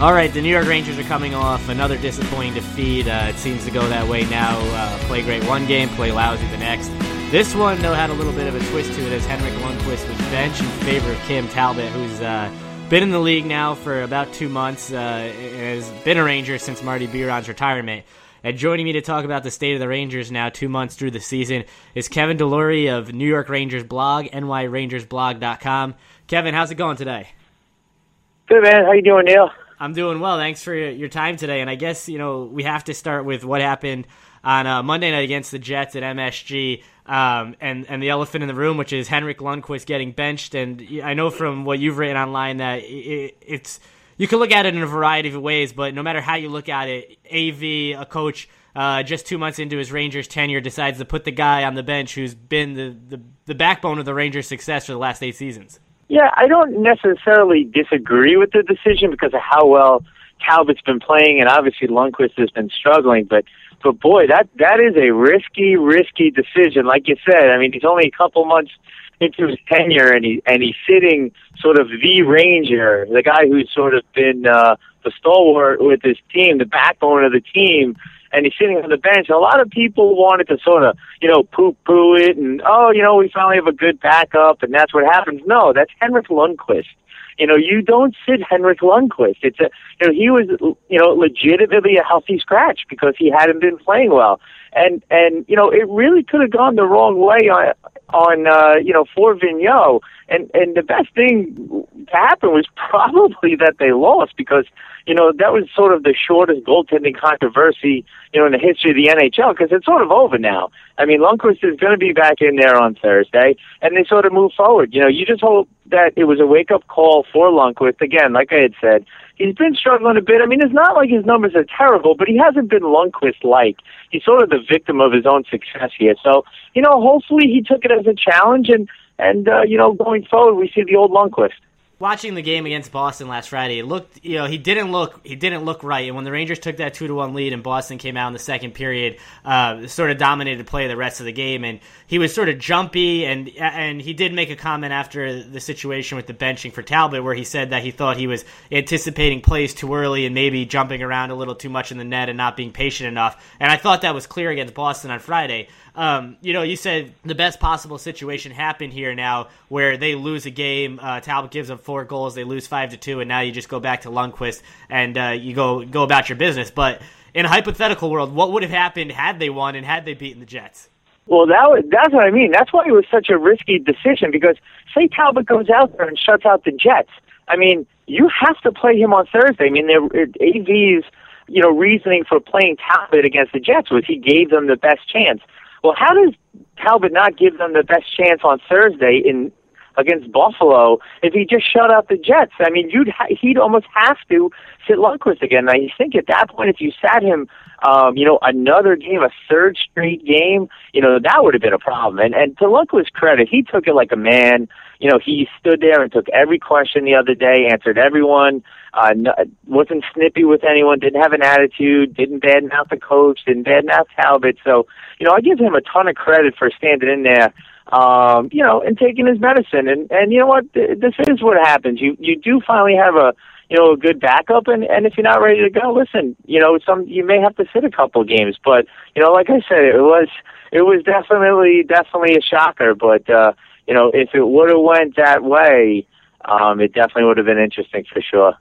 All right, the New York Rangers are coming off another disappointing defeat. Uh, it seems to go that way now. Uh, play great one game, play lousy the next. This one, though, had a little bit of a twist to it as Henrik Lundqvist was benched in favor of Cam Talbot, who's uh, been in the league now for about two months, uh, has been a Ranger since Marty Biron's retirement. And joining me to talk about the state of the Rangers now, two months through the season, is Kevin Delory of New York Rangers blog, nyrangersblog.com. Kevin, how's it going today? Good, man. How you doing, Neil? I'm doing well. Thanks for your time today. And I guess, you know, we have to start with what happened on uh, Monday night against the Jets at MSG um, and, and the elephant in the room, which is Henrik Lundqvist getting benched. And I know from what you've written online that it, it's you can look at it in a variety of ways, but no matter how you look at it, AV, a coach, uh, just two months into his Rangers tenure, decides to put the guy on the bench who's been the, the, the backbone of the Rangers' success for the last eight seasons. Yeah, I don't necessarily disagree with the decision because of how well Talbot's been playing, and obviously Lundqvist has been struggling. But but boy, that that is a risky, risky decision. Like you said, I mean, he's only a couple months into his tenure, and he and he's sitting sort of the Ranger, the guy who's sort of been uh, the stalwart with his team, the backbone of the team and he's sitting on the bench. And A lot of people wanted to sort of, you know, poo-poo it and, oh, you know, we finally have a good backup and that's what happens. No, that's Henrik Lundqvist. You know, you don't sit Henrik Lundqvist. It's a, you know, he was, you know, legitimately a healthy scratch because he hadn't been playing well. And, and, you know, it really could have gone the wrong way on, uh, you know, for Vigneault. And, and the best thing to happen was probably that they lost because, you know, that was sort of the shortest goaltending controversy, you know, in the history of the NHL because it's sort of over now. I mean, Lundqvist is going to be back in there on Thursday, and they sort of move forward. You know, you just hope that it was a wake up call for Lundqvist. Again, like I had said, he's been struggling a bit. I mean, it's not like his numbers are terrible, but he hasn't been Lundqvist like. He's sort of the victim of his own success here. So, you know, hopefully he took it as a challenge, and and uh, you know, going forward, we see the old Lundqvist watching the game against Boston last Friday, it looked you know he didn't look he didn't look right. And when the Rangers took that two to one lead and Boston came out in the second period, uh, sort of dominated play the rest of the game, and he was sort of jumpy and and he did make a comment after the situation with the benching for Talbot where he said that he thought he was anticipating plays too early and maybe jumping around a little too much in the net and not being patient enough. And I thought that was clear against Boston on Friday. Um, you know, you said the best possible situation happened here now, where they lose a game. Uh, Talbot gives up four goals, they lose five to two, and now you just go back to Lundqvist and uh, you go go about your business. But in a hypothetical world, what would have happened had they won and had they beaten the Jets? Well, that was, that's what I mean. That's why it was such a risky decision because say Talbot goes out there and shuts out the Jets. I mean, you have to play him on Thursday. I mean, AV's you know reasoning for playing Talbot against the Jets was he gave them the best chance. Well, how does Talbot not give them the best chance on Thursday in against Buffalo if he just shut out the Jets? I mean, you'd ha- he'd almost have to sit Lundqvist again. I think at that point, if you sat him, um, you know, another game, a third straight game, you know, that would have been a problem. And and to Lundqvist's credit, he took it like a man. You know, he stood there and took every question the other day, answered everyone uh, no, wasn't snippy with anyone, didn't have an attitude, didn't badmouth the coach, didn't badmouth Talbot. So, you know, I give him a ton of credit for standing in there, um, you know, and taking his medicine. And and you know what, this is what happens. You you do finally have a you know a good backup, and and if you're not ready to go, listen, you know, some you may have to sit a couple games, but you know, like I said, it was it was definitely definitely a shocker, but. uh you know, if it would have went that way, um, it definitely would have been interesting for sure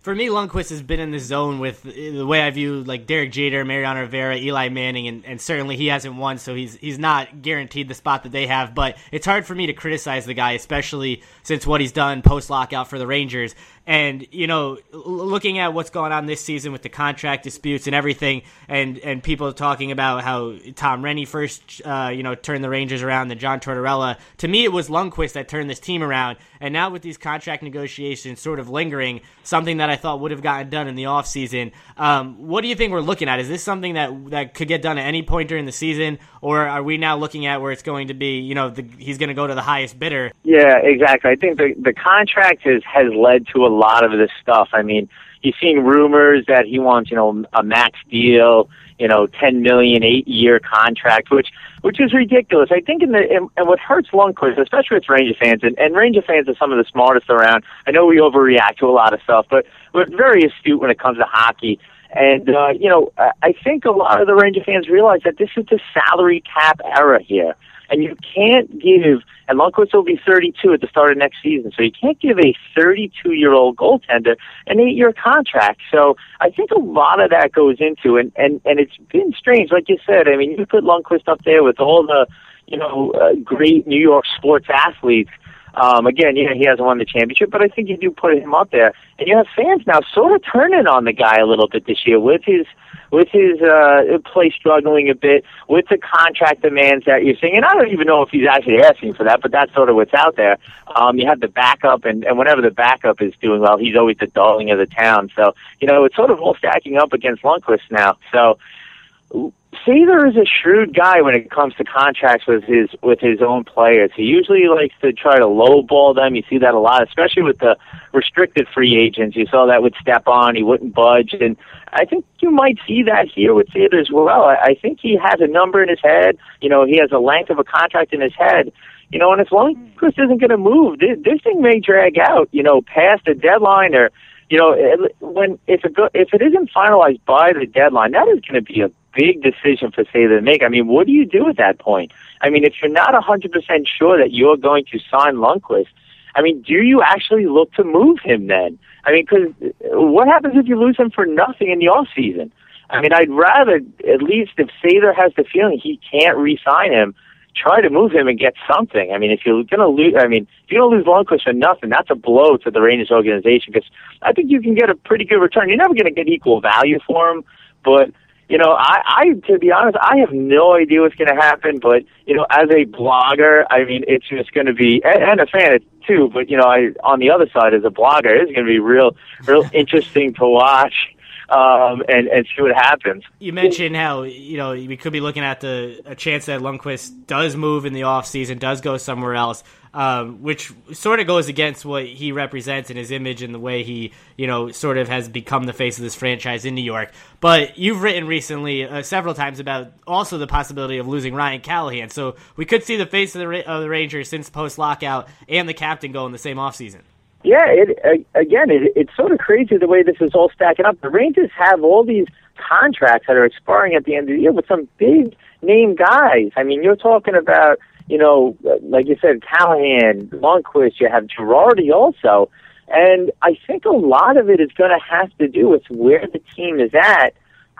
for me, Lundqvist has been in the zone with the way I view like Derek Jeter, Mariano Rivera, Eli Manning, and, and certainly he hasn't won, so he's he's not guaranteed the spot that they have. But it's hard for me to criticize the guy, especially since what he's done post lockout for the Rangers. And you know, looking at what's going on this season with the contract disputes and everything, and and people talking about how Tom Renney first, uh, you know, turned the Rangers around, then John Tortorella. To me, it was Lundqvist that turned this team around. And now with these contract negotiations sort of lingering, something that I thought would have gotten done in the offseason, um, what do you think we're looking at? Is this something that that could get done at any point during the season, or are we now looking at where it's going to be? You know, the, he's going to go to the highest bidder. Yeah, exactly. I think the the contract has has led to a lot of this stuff. I mean, you're seeing rumors that he wants, you know, a max deal, you know, ten million eight year contract, which which is ridiculous. I think in the in, and what hurts Lundqvist, especially with Ranger fans, and, and Ranger fans are some of the smartest around. I know we overreact to a lot of stuff, but we're very astute when it comes to hockey. And uh, you know, I think a lot of the Ranger fans realize that this is the salary cap era here, and you can't give. And Lundqvist will be 32 at the start of next season, so you can't give a 32-year-old goaltender an eight-year contract. So I think a lot of that goes into, it, and and and it's been strange, like you said. I mean, you put Lundqvist up there with all the, you know, uh, great New York sports athletes um, again, yeah, he hasn't won the championship, but I think you do put him up there, and you have fans now sort of turning on the guy a little bit this year with his with his uh, play struggling a bit, with the contract demands that you're seeing. And I don't even know if he's actually asking for that, but that's sort of what's out there. Um, you have the backup, and, and whenever the backup is doing well, he's always the darling of the town. So, you know, it's sort of all stacking up against Lundqvist now. So Sather is a shrewd guy when it comes to contracts with his with his own players. He usually likes to try to lowball them. You see that a lot, especially with the restricted free agents. You saw that with Stepan; he wouldn't budge, and I think you might see that here with Sather as well. I, I think he has a number in his head. You know, he has a length of a contract in his head. You know, and as long as Chris isn't going to move, this, this thing may drag out. You know, past the deadline or you know, when if it go, if it isn't finalized by the deadline, that is going to be a big decision for Sather to make. I mean, what do you do at that point? I mean, if you're not 100% sure that you're going to sign Lundqvist, I mean, do you actually look to move him then? I mean, because what happens if you lose him for nothing in the off season? I mean, I'd rather at least if Sather has the feeling he can't re-sign him, try to move him and get something. I mean, if you're going to lose, I mean, if you're going to lose Lundqvist for nothing, that's a blow to the Rangers organization because I think you can get a pretty good return. You're never going to get equal value for him, but you know, I, I to be honest, I have no idea what's going to happen. But you know, as a blogger, I mean, it's just going to be, and, and a fan too. But you know, I on the other side as a blogger, it's going to be real, real interesting to watch um, and and see what happens. You mentioned how you know we could be looking at the a chance that Lundqvist does move in the off season, does go somewhere else, um, which sort of goes against what he represents in his image and the way he you know sort of has become the face of this franchise in New York. But you've written recently uh, several times about also the possibility of losing Ryan Callahan, so we could see the face of the, of the Rangers since post lockout and the captain go in the same off season. Yeah, it again, it, it's sort of crazy the way this is all stacking up. The Rangers have all these contracts that are expiring at the end of the year with some big name guys. I mean, you're talking about, you know, like you said, Callahan, Lundqvist. You have Girardi also, and I think a lot of it is going to have to do with where the team is at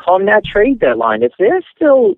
come that trade deadline. If they're still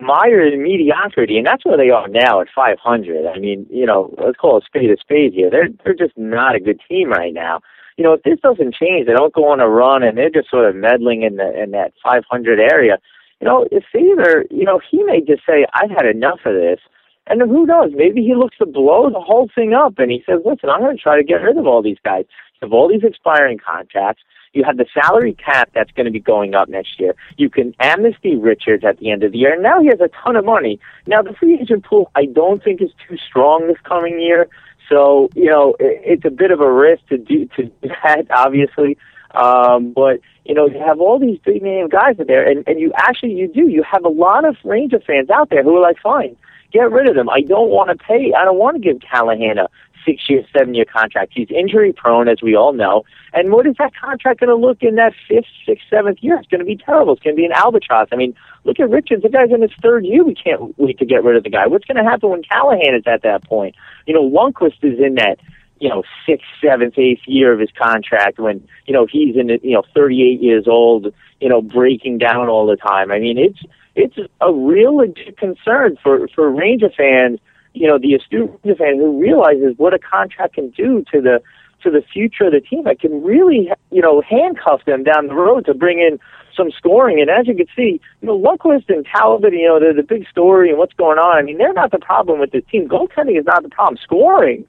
mired in mediocrity, and that's where they are now at 500. I mean, you know, let's call a spade a spade here. They're they're just not a good team right now. You know, if this doesn't change, they don't go on a run, and they're just sort of meddling in the in that 500 area. You know, if either you know he may just say I've had enough of this, and who knows? Maybe he looks to blow the whole thing up, and he says, listen, I'm going to try to get rid of all these guys. Have all these expiring contracts. You have the salary cap that's going to be going up next year. You can amnesty Richards at the end of the year. And now he has a ton of money. Now, the free agent pool, I don't think is too strong this coming year. So, you know, it's a bit of a risk to do, to do that, obviously. Um, but, you know, you have all these big name guys in there, and, and you actually, you do. You have a lot of Ranger fans out there who are like, fine, get rid of them. I don't want to pay. I don't want to give Callahan a six year, seven year contract. He's injury prone, as we all know. And what is that contract going to look in that fifth, sixth, seventh year? It's going to be terrible. It's going to be an albatross. I mean, look at Richards. The guy's in his third year. We can't wait to get rid of the guy. What's going to happen when Callahan is at that point? You know, Lundqvist is in that you know, sixth, seventh, eighth year of his contract when, you know, he's in, you know, 38 years old, you know, breaking down all the time. I mean, it's, it's a real concern for, for Ranger fans you know, the astute fan who realizes what a contract can do to the to the future of the team. It can really, you know, handcuff them down the road to bring in some scoring. And as you can see, you know, Lundqvist and Talbot, you know, they're the big story and what's going on. I mean, they're not the problem with this team. Goaltending is not the problem. Scoring,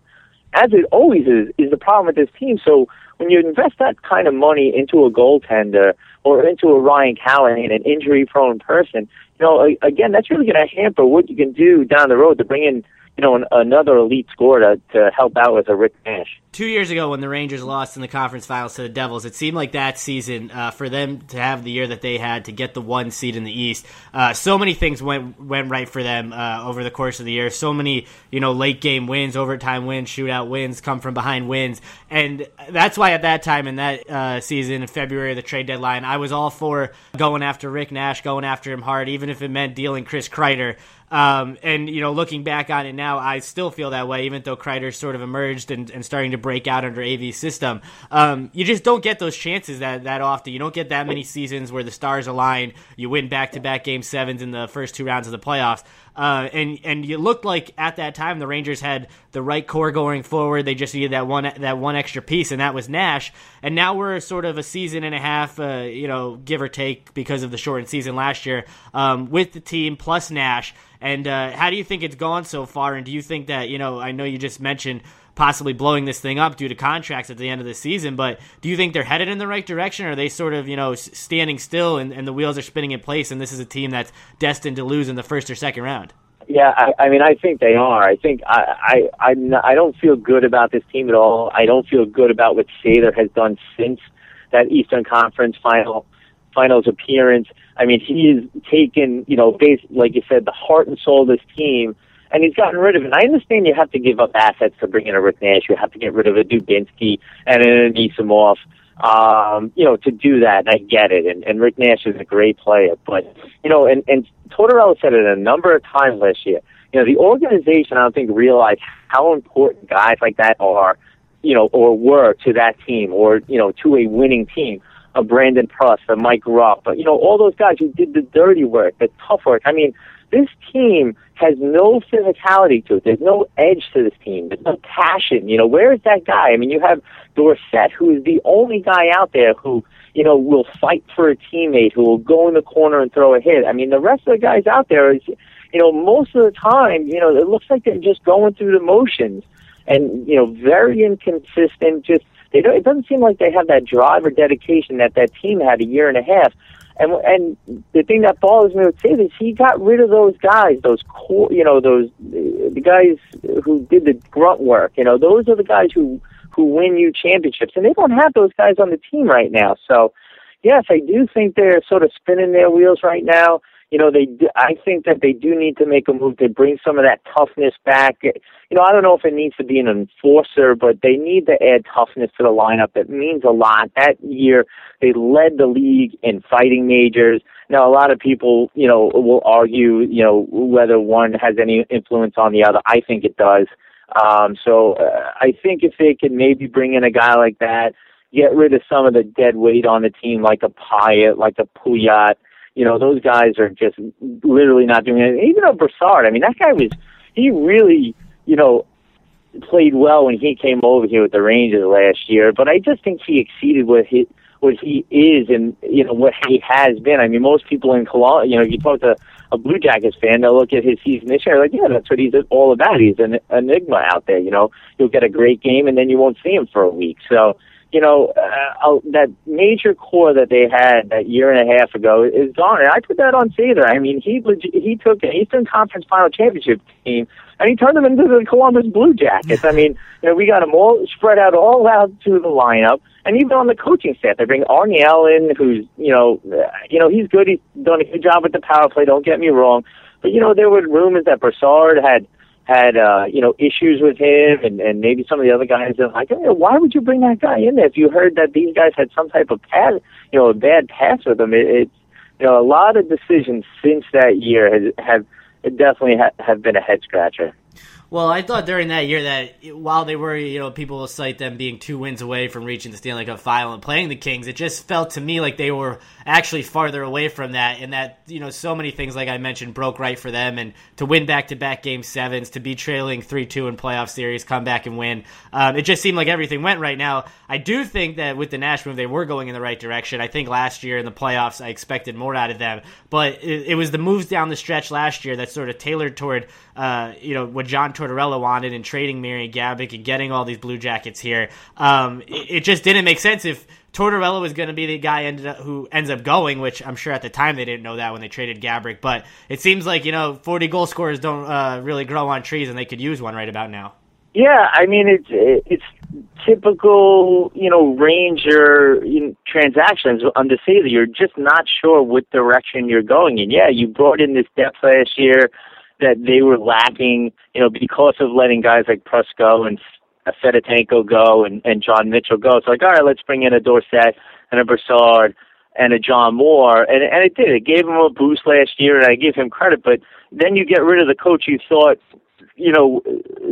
as it always is, is the problem with this team. So when you invest that kind of money into a goaltender or into a Ryan Callahan, an injury-prone person, you know, again, that's really going to hamper what you can do down the road to bring in, you know, an, another elite scorer to, to help out with a Rick Nash. two years ago when the Rangers lost in the conference finals to the Devils, it seemed like that season uh, for them to have the year that they had to get the one seed in the East. Uh, so many things went went right for them uh, over the course of the year. So many you know late game wins, overtime wins, shootout wins, come from behind wins, and that's why at that time in that uh, season in February, the trade deadline, I was all for going after Rick Nash, going after him hard, even if it meant dealing Chris Kreider. Um, and you know, looking back on it now, I still feel that way, even though Kreider sort of emerged and, and starting to break out under AV's system. Um, you just don't get those chances that that often. You don't get that many seasons where the stars align. You win back to back game sevens in the first two rounds of the playoffs. Uh, and and you looked like at that time the Rangers had the right core going forward. They just needed that one that one extra piece, and that was Nash. And now we're sort of a season and a half, uh, you know, give or take, because of the shortened season last year, um, with the team plus Nash. And uh, how do you think it's gone so far? And do you think that you know? I know you just mentioned possibly blowing this thing up due to contracts at the end of the season. But do you think they're headed in the right direction, or are they sort of you know standing still and, and the wheels are spinning in place, and this is a team that's destined to lose in the first or second round? Yeah, I, I mean, I think they are. I think I, I, I'm not, I don't feel good about this team at all. I don't feel good about what Sather has done since that Eastern Conference final finals appearance. I mean, he has taken, you know, base, like you said, the heart and soul of this team and he's gotten rid of it. I understand you have to give up assets to bring in a Rick Nash. You have to get rid of a Dubinsky and an Anisimov, um, you know, to do that. And I get it. And, and Rick Nash is a great player. But, you know, and, and Tortorella said it a number of times last year. You know, the organization, I don't think, realized how important guys like that are, you know, or were to that team or, you know, to a winning team. A Brandon Prust, a uh, Mike Rupp, but, you know, all those guys who did the dirty work, the tough work. I mean, this team has no physicality to it. There's no edge to this team. There's no passion. You know, where is that guy? I mean, you have Dorsett, who is the only guy out there who, you know, will fight for a teammate, who will go in the corner and throw a hit. I mean, the rest of the guys out there is, you know, most of the time, you know, it looks like they're just going through the motions and, you know, very inconsistent. Just, they don't, it doesn't seem like they have that drive or dedication that that team had a year and a half. And and the thing that bothers me with Sid is he got rid of those guys, those core, you know, those the guys who did the grunt work. You know, those are the guys who who win you championships, and they don't have those guys on the team right now. So, yes, I do think they're sort of spinning their wheels right now you know, they. Do, I think that they do need to make a move to bring some of that toughness back. You know, I don't know if it needs to be an enforcer, but they need to add toughness to the lineup. That means a lot. That year, they led the league in fighting majors. Now, a lot of people, you know, will argue, you know, whether one has any influence on the other. I think it does. Um, so uh, I think if they can maybe bring in a guy like that, get rid of some of the dead weight on the team, like a Pyatt, like a Pouliot you know, those guys are just literally not doing anything. Even though Brassard, I mean, that guy was, he really, you know, played well when he came over here with the Rangers last year. But I just think he exceeded what he what he is and you know what he has been. I mean, most people in Columbus, you know, if you talk to a Blue Jackets fan, they'll look at his season this year like, yeah, that's what he's all about. He's an enigma out there. You know, you'll get a great game and then you won't see him for a week. So you know, uh, that major core that they had that year and a half ago is gone. And I put that on Sather. I mean, he he took an Eastern Conference Final Championship team and he turned them into the Columbus Blue Jackets. I mean, you know, we got them all spread out all out to the lineup, and even on the coaching staff, they bring Arniel, who's you know, uh, you know, he's good. He's done a good job with the power play. Don't get me wrong, but you know, there were rumors that Brassard had had uh, you know issues with him, and and maybe some of the other guys are like, hey, why would you bring that guy in there if you heard that these guys had some type of pass, you know, a bad pass with them? It, it's you know a lot of decisions since that year has have definitely ha- have been a head scratcher. Well, I thought during that year that while they were, you know, people will cite them being two wins away from reaching the Stanley Cup final and playing the Kings, it just felt to me like they were actually farther away from that, and that you know so many things, like I mentioned, broke right for them, and to win back to back game sevens, to be trailing three two in playoff series, come back and win, um, it just seemed like everything went right. Now, I do think that with the Nash move, they were going in the right direction. I think last year in the playoffs, I expected more out of them, but it, it was the moves down the stretch last year that sort of tailored toward, uh, you know, what John Tortorella wanted in trading Marian Gaborik and getting all these Blue Jackets here. Um, it, it, just didn't make sense if Tortorella was going to be the guy ended up, who ends up going, which I'm sure at the time they didn't know that when they traded Gaborik. But it seems like you know 40 goal scorers don't uh, really grow on trees, and they could use one right about now. Yeah, I mean it's it's typical, you know, Ranger you know, transactions under Staley. You're just not sure what direction you're going in. Yeah, you brought in this depth last year that they were lacking, you know, because of letting guys like Prust go and Fedotenko go and, and John Mitchell go. It's like, all right, let's bring in a Dorsett and a Brassard and a John Moore, and and it did. It gave him a boost last year, and I give him credit. But then you get rid of the coach you thought, you know,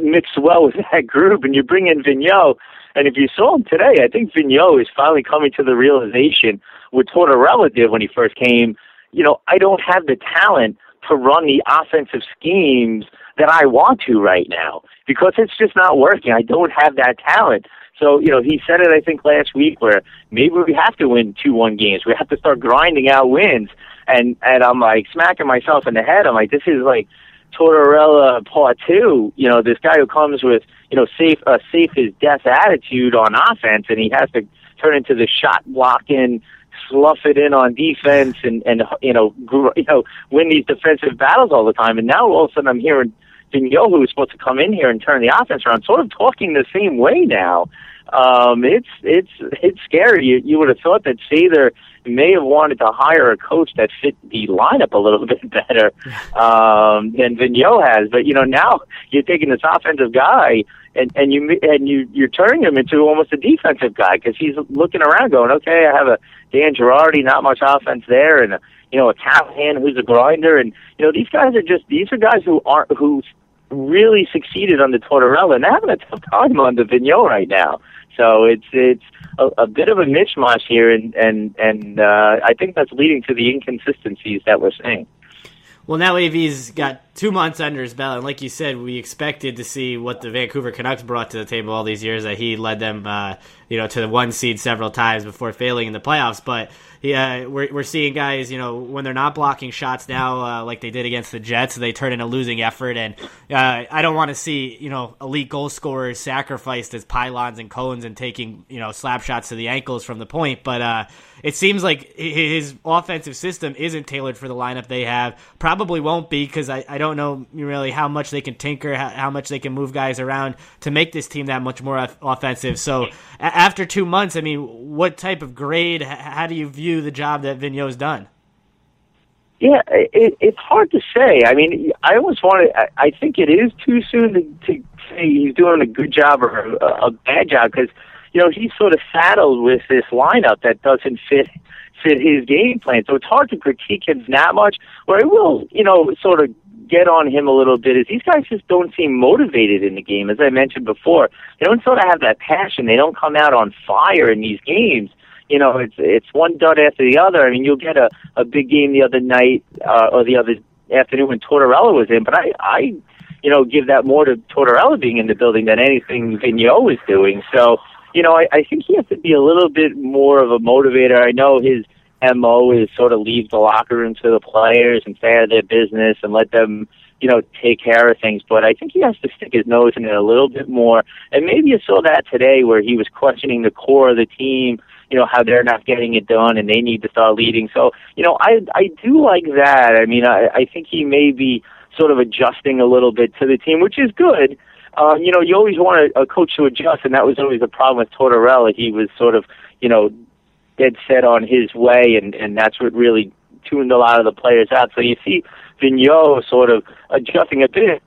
mixed well with that group, and you bring in Vigneault. And if you saw him today, I think Vigneault is finally coming to the realization what Tortorella did when he first came. You know, I don't have the talent to run the offensive schemes that I want to right now because it's just not working. I don't have that talent. So, you know, he said it, I think, last week where maybe we have to win 2 1 games. We have to start grinding out wins. And, and I'm like smacking myself in the head. I'm like, this is like Tortorella part two. You know, this guy who comes with, you know, safe, a safe as death attitude on offense and he has to turn into the shot blocking, slough it in on defense and, and, you know, gr- you know, win these defensive battles all the time. And now all of a sudden I'm hearing Vigneault, who was supposed to come in here and turn the offense around, sort of talking the same way now um, it's it's it's scary. You you would have thought that Sather may have wanted to hire a coach that fit the lineup a little bit better um, than Vigneault has. But you know now you're taking this offensive guy and and you and you you're turning him into almost a defensive guy because he's looking around going, okay, I have a Dan Girardi, not much offense there, and a, you know a Callahan who's a grinder, and you know these guys are just these are guys who aren't who really succeeded under Tortorella and they're having a tough time under Vigneault right now. So it's it's a, a bit of a mishmash here, and and and uh, I think that's leading to the inconsistencies that we're seeing. Well, now AV's got two months under his belt, and like you said, we expected to see what the Vancouver Canucks brought to the table all these years that he led them, uh, you know, to the one seed several times before failing in the playoffs. But yeah, we're we're seeing guys, you know, when they're not blocking shots now, uh, like they did against the Jets, they turn in a losing effort, and uh, I don't want to see you know elite goal scorers sacrificed as pylons and cones and taking you know slap shots to the ankles from the point, but uh, it seems like his offensive system isn't tailored for the lineup they have. Probably won't be because I, I don't know really how much they can tinker, how, how, much they can move guys around to make this team that much more offensive. So after two months, I mean, what type of grade? How do you view the job that Vigneault's done? Yeah, it, it's hard to say. I mean, I almost want to. I think it is too soon to, to say he's doing a good job or a, a bad job because you know he's sort of saddled with this lineup that doesn't fit fit his game plan. So it's hard to critique him that much. Where I will, you know, sort of get on him a little bit is these guys just don't seem motivated in the game. As I mentioned before, they don't sort of have that passion. They don't come out on fire in these games. You know, it's it's one dud after the other. I mean, you'll get a a big game the other night uh, or the other afternoon when Tortorella was in, but I I you know give that more to Tortorella being in the building than anything Vigneault was doing. So you know, I, I think he has to be a little bit more of a motivator. I know his mo is sort of leave the locker room to the players and stay out of their business and let them, you know, take care of things. But I think he has to stick his nose in it a little bit more. And maybe you saw that today where he was questioning the core of the team, you know, how they're not getting it done and they need to start leading. So, you know, I I do like that. I mean, I, I think he may be sort of adjusting a little bit to the team, which is good. Uh, you know, you always want a, a coach to adjust, and that was always the problem with Tortorella. He was sort of, you know, dead set on his way, and and that's what really tuned a lot of the players out. So you see Vigneault sort of adjusting a bit.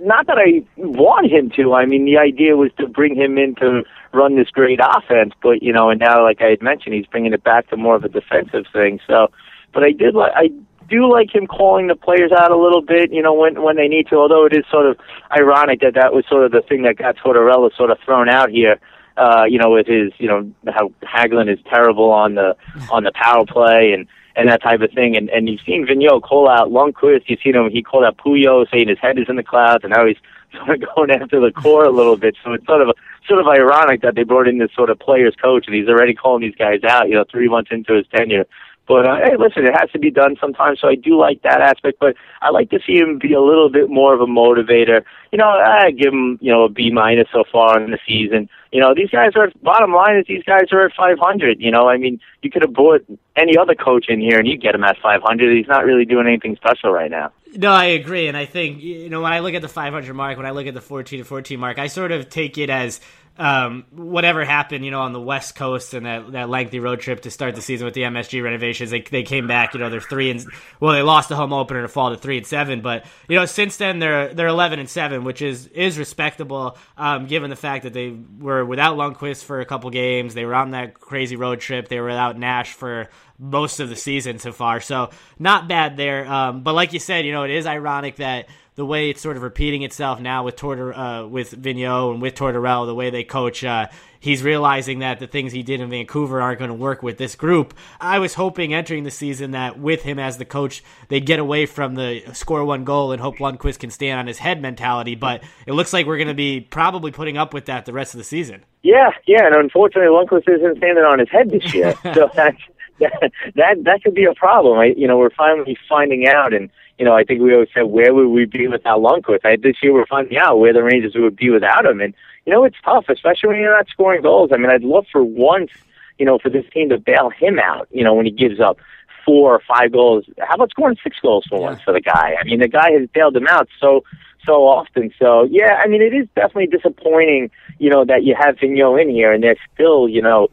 Not that I want him to. I mean, the idea was to bring him in to run this great offense, but you know, and now, like I had mentioned, he's bringing it back to more of a defensive thing. So, but I did like I do like him calling the players out a little bit, you know, when when they need to. Although it is sort of ironic that that was sort of the thing that got Tortorella sort of thrown out here uh, you know, with his, you know, how Hagelin is terrible on the on the power play and and that type of thing. And and you've seen Vigneault call out Lundqvist. You've seen him. He called out Pouliot, saying his head is in the clouds, and now he's sort of going after the core a little bit. So it's sort of a, sort of ironic that they brought in this sort of players coach, and he's already calling these guys out. You know, three months into his tenure. But uh, hey, listen, it has to be done sometimes, so I do like that aspect. But I like to see him be a little bit more of a motivator. You know, I give him you know a B minus so far in the season. You know, these guys are. Bottom line is these guys are at 500. You know, I mean, you could have brought any other coach in here and you get him at 500. He's not really doing anything special right now. No, I agree, and I think you know when I look at the 500 mark, when I look at the 14 to 14 mark, I sort of take it as um, whatever happened, you know, on the West Coast and that, that lengthy road trip to start the season with the MSG renovations, they, they came back, you know, they're three and well, they lost the home opener to fall to three and seven, but you know, since then they're they're eleven and seven, which is is respectable, um, given the fact that they were without Lundqvist for a couple games, they were on that crazy road trip, they were without Nash for most of the season so far, so not bad there. Um, but like you said, you know, it is ironic that the way it's sort of repeating itself now with Tortor, uh, with Vigneault and with Tortorella, the way they coach, uh, he's realizing that the things he did in Vancouver aren't going to work with this group. I was hoping entering the season that with him as the coach, they'd get away from the score one goal and hope Lundqvist can stand on his head mentality. But it looks like we're going to be probably putting up with that the rest of the season. Yeah, yeah, and unfortunately, Lundqvist isn't standing on his head this year, so that's that that that could be a problem. I, you know, we're finally finding out and you know, I think we always said, where would we be without Lundqvist? I, this year we're finding out where the Rangers would be without him. And, you know, it's tough, especially when you're not scoring goals. I mean, I'd love for once, you know, for this team to bail him out, you know, when he gives up four or five goals. How about scoring six goals for yeah. once for the guy? I mean, the guy has bailed him out so, so often. So, yeah, I mean, it is definitely disappointing, you know, that you have Vigneault in here and they're still, you know,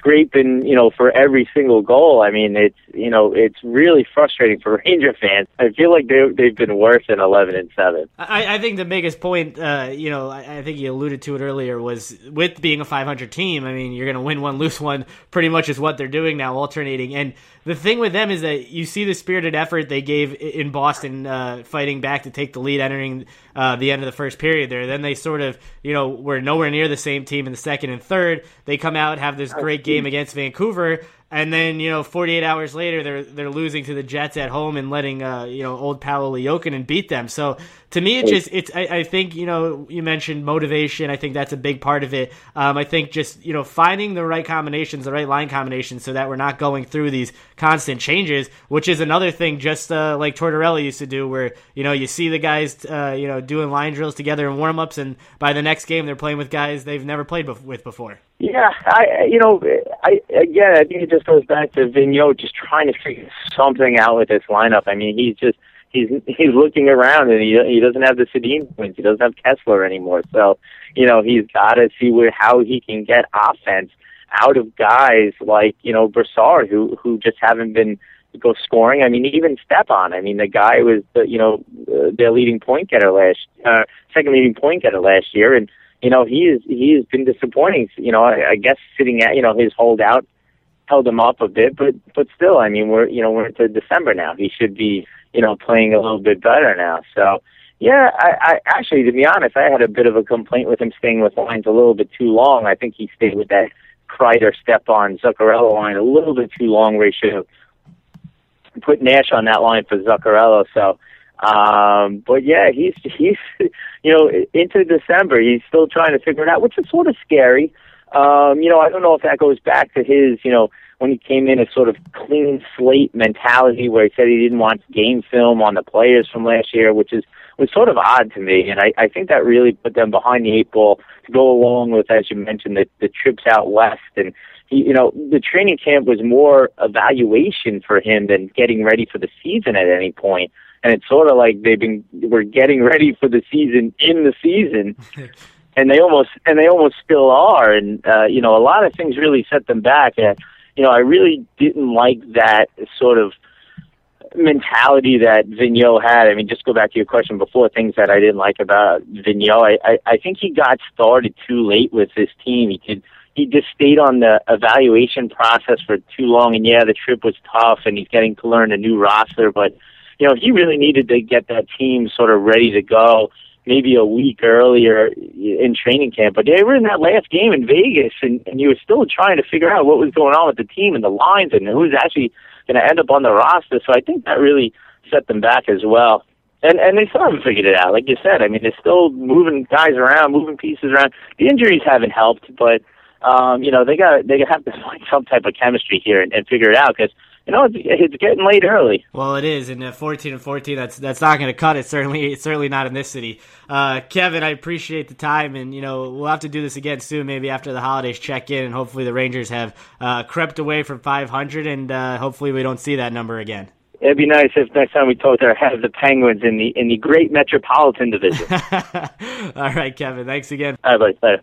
scraping, you know, for every single goal. I mean, it's you know, it's really frustrating for Ranger fans. I feel like they they've been worse than eleven and seven. I, I think the biggest point, uh, you know, I, I think you alluded to it earlier, was with being a 500 team. I mean, you're going to win one, lose one. Pretty much is what they're doing now, alternating. And the thing with them is that you see the spirited effort they gave in Boston, uh, fighting back to take the lead, entering uh, the end of the first period. There, then they sort of, you know, were nowhere near the same team in the second and third. They come out have this great game against Vancouver and then you know, 48 hours later, they're they're losing to the Jets at home and letting uh, you know old Paolo and beat them. So to me, it just it's I, I, think you know you mentioned motivation. I think that's a big part of it. Um, I think just you know finding the right combinations, the right line combinations, so that we're not going through these constant changes, which is another thing. Just uh, like Tortorella used to do, where you know you see the guys uh, you know doing line drills together in warm ups, and by the next game they're playing with guys they've never played with before. Yeah, I you know I again I think it just goes back to Vigneault just trying to figure something out with this lineup. I mean, he's just he's he's looking around and he he doesn't have the Sedin twins. He doesn't have Kesler anymore. So you know he's got to see where how he can get offense out of guys like you know Brassard who who just haven't been go scoring. I mean, even Stepan. I mean, the guy was the you know their leading point getter last uh, second leading point getter last year, and you know he is he has been disappointing. You know, I, I guess sitting at you know his holdout held him up a bit, but but still, I mean, we're you know we're into December now. He should be you know playing a little bit better now. So yeah, I, I actually, to be honest, I had a bit of a complaint with him staying with lines a little bit too long. I think he stayed with that Kreider Stepan Zuccarello line a little bit too long. Where he should have put Nash on that line for Zuccarello. So. Um, but yeah, he's he's you know into December. He's still trying to figure it out, which is sort of scary. Um, you know, I don't know if that goes back to his, you know, when he came in a sort of clean slate mentality where he said he didn't want game film on the players from last year, which is was sort of odd to me. And I, I think that really put them behind the eight ball to go along with, as you mentioned, the, the trips out west. And, he, you know, the training camp was more evaluation for him than getting ready for the season at any point. And it's sort of like they've been, we're getting ready for the season in the season. and they almost and they almost still are. And uh, you know, a lot of things really set them back. And you know, I really didn't like that sort of mentality that Vigneault had. I mean, just go back to your question before, things that I didn't like about Vigneault. I, I, I think he got started too late with this team. He could, he just stayed on the evaluation process for too long and yeah, the trip was tough and he's getting to learn a new roster, but you know, he really needed to get that team sort of ready to go maybe a week earlier in training camp. But they were in that last game in Vegas, and, and you were still trying to figure out what was going on with the team and the lines and who's actually going to end up on the roster. So I think that really set them back as well. And and they still haven't figured it out. Like you said, I mean, they're still moving guys around, moving pieces around. The injuries haven't helped, but um, you know, they got they have to find some type of chemistry here and, and figure it out because you know it's, it's getting late early. Well, it is, and at 14 and 14, that's that's not going to cut it. Certainly, certainly not in this city. Uh, Kevin, I appreciate the time, and you know we'll have to do this again soon, maybe after the holidays. Check in, and hopefully the Rangers have uh, crept away from 500, and uh, hopefully we don't see that number again. It'd be nice if next time we talk there have the Penguins in the in the Great Metropolitan Division. All right, Kevin. Thanks again. All right, buddy. Later.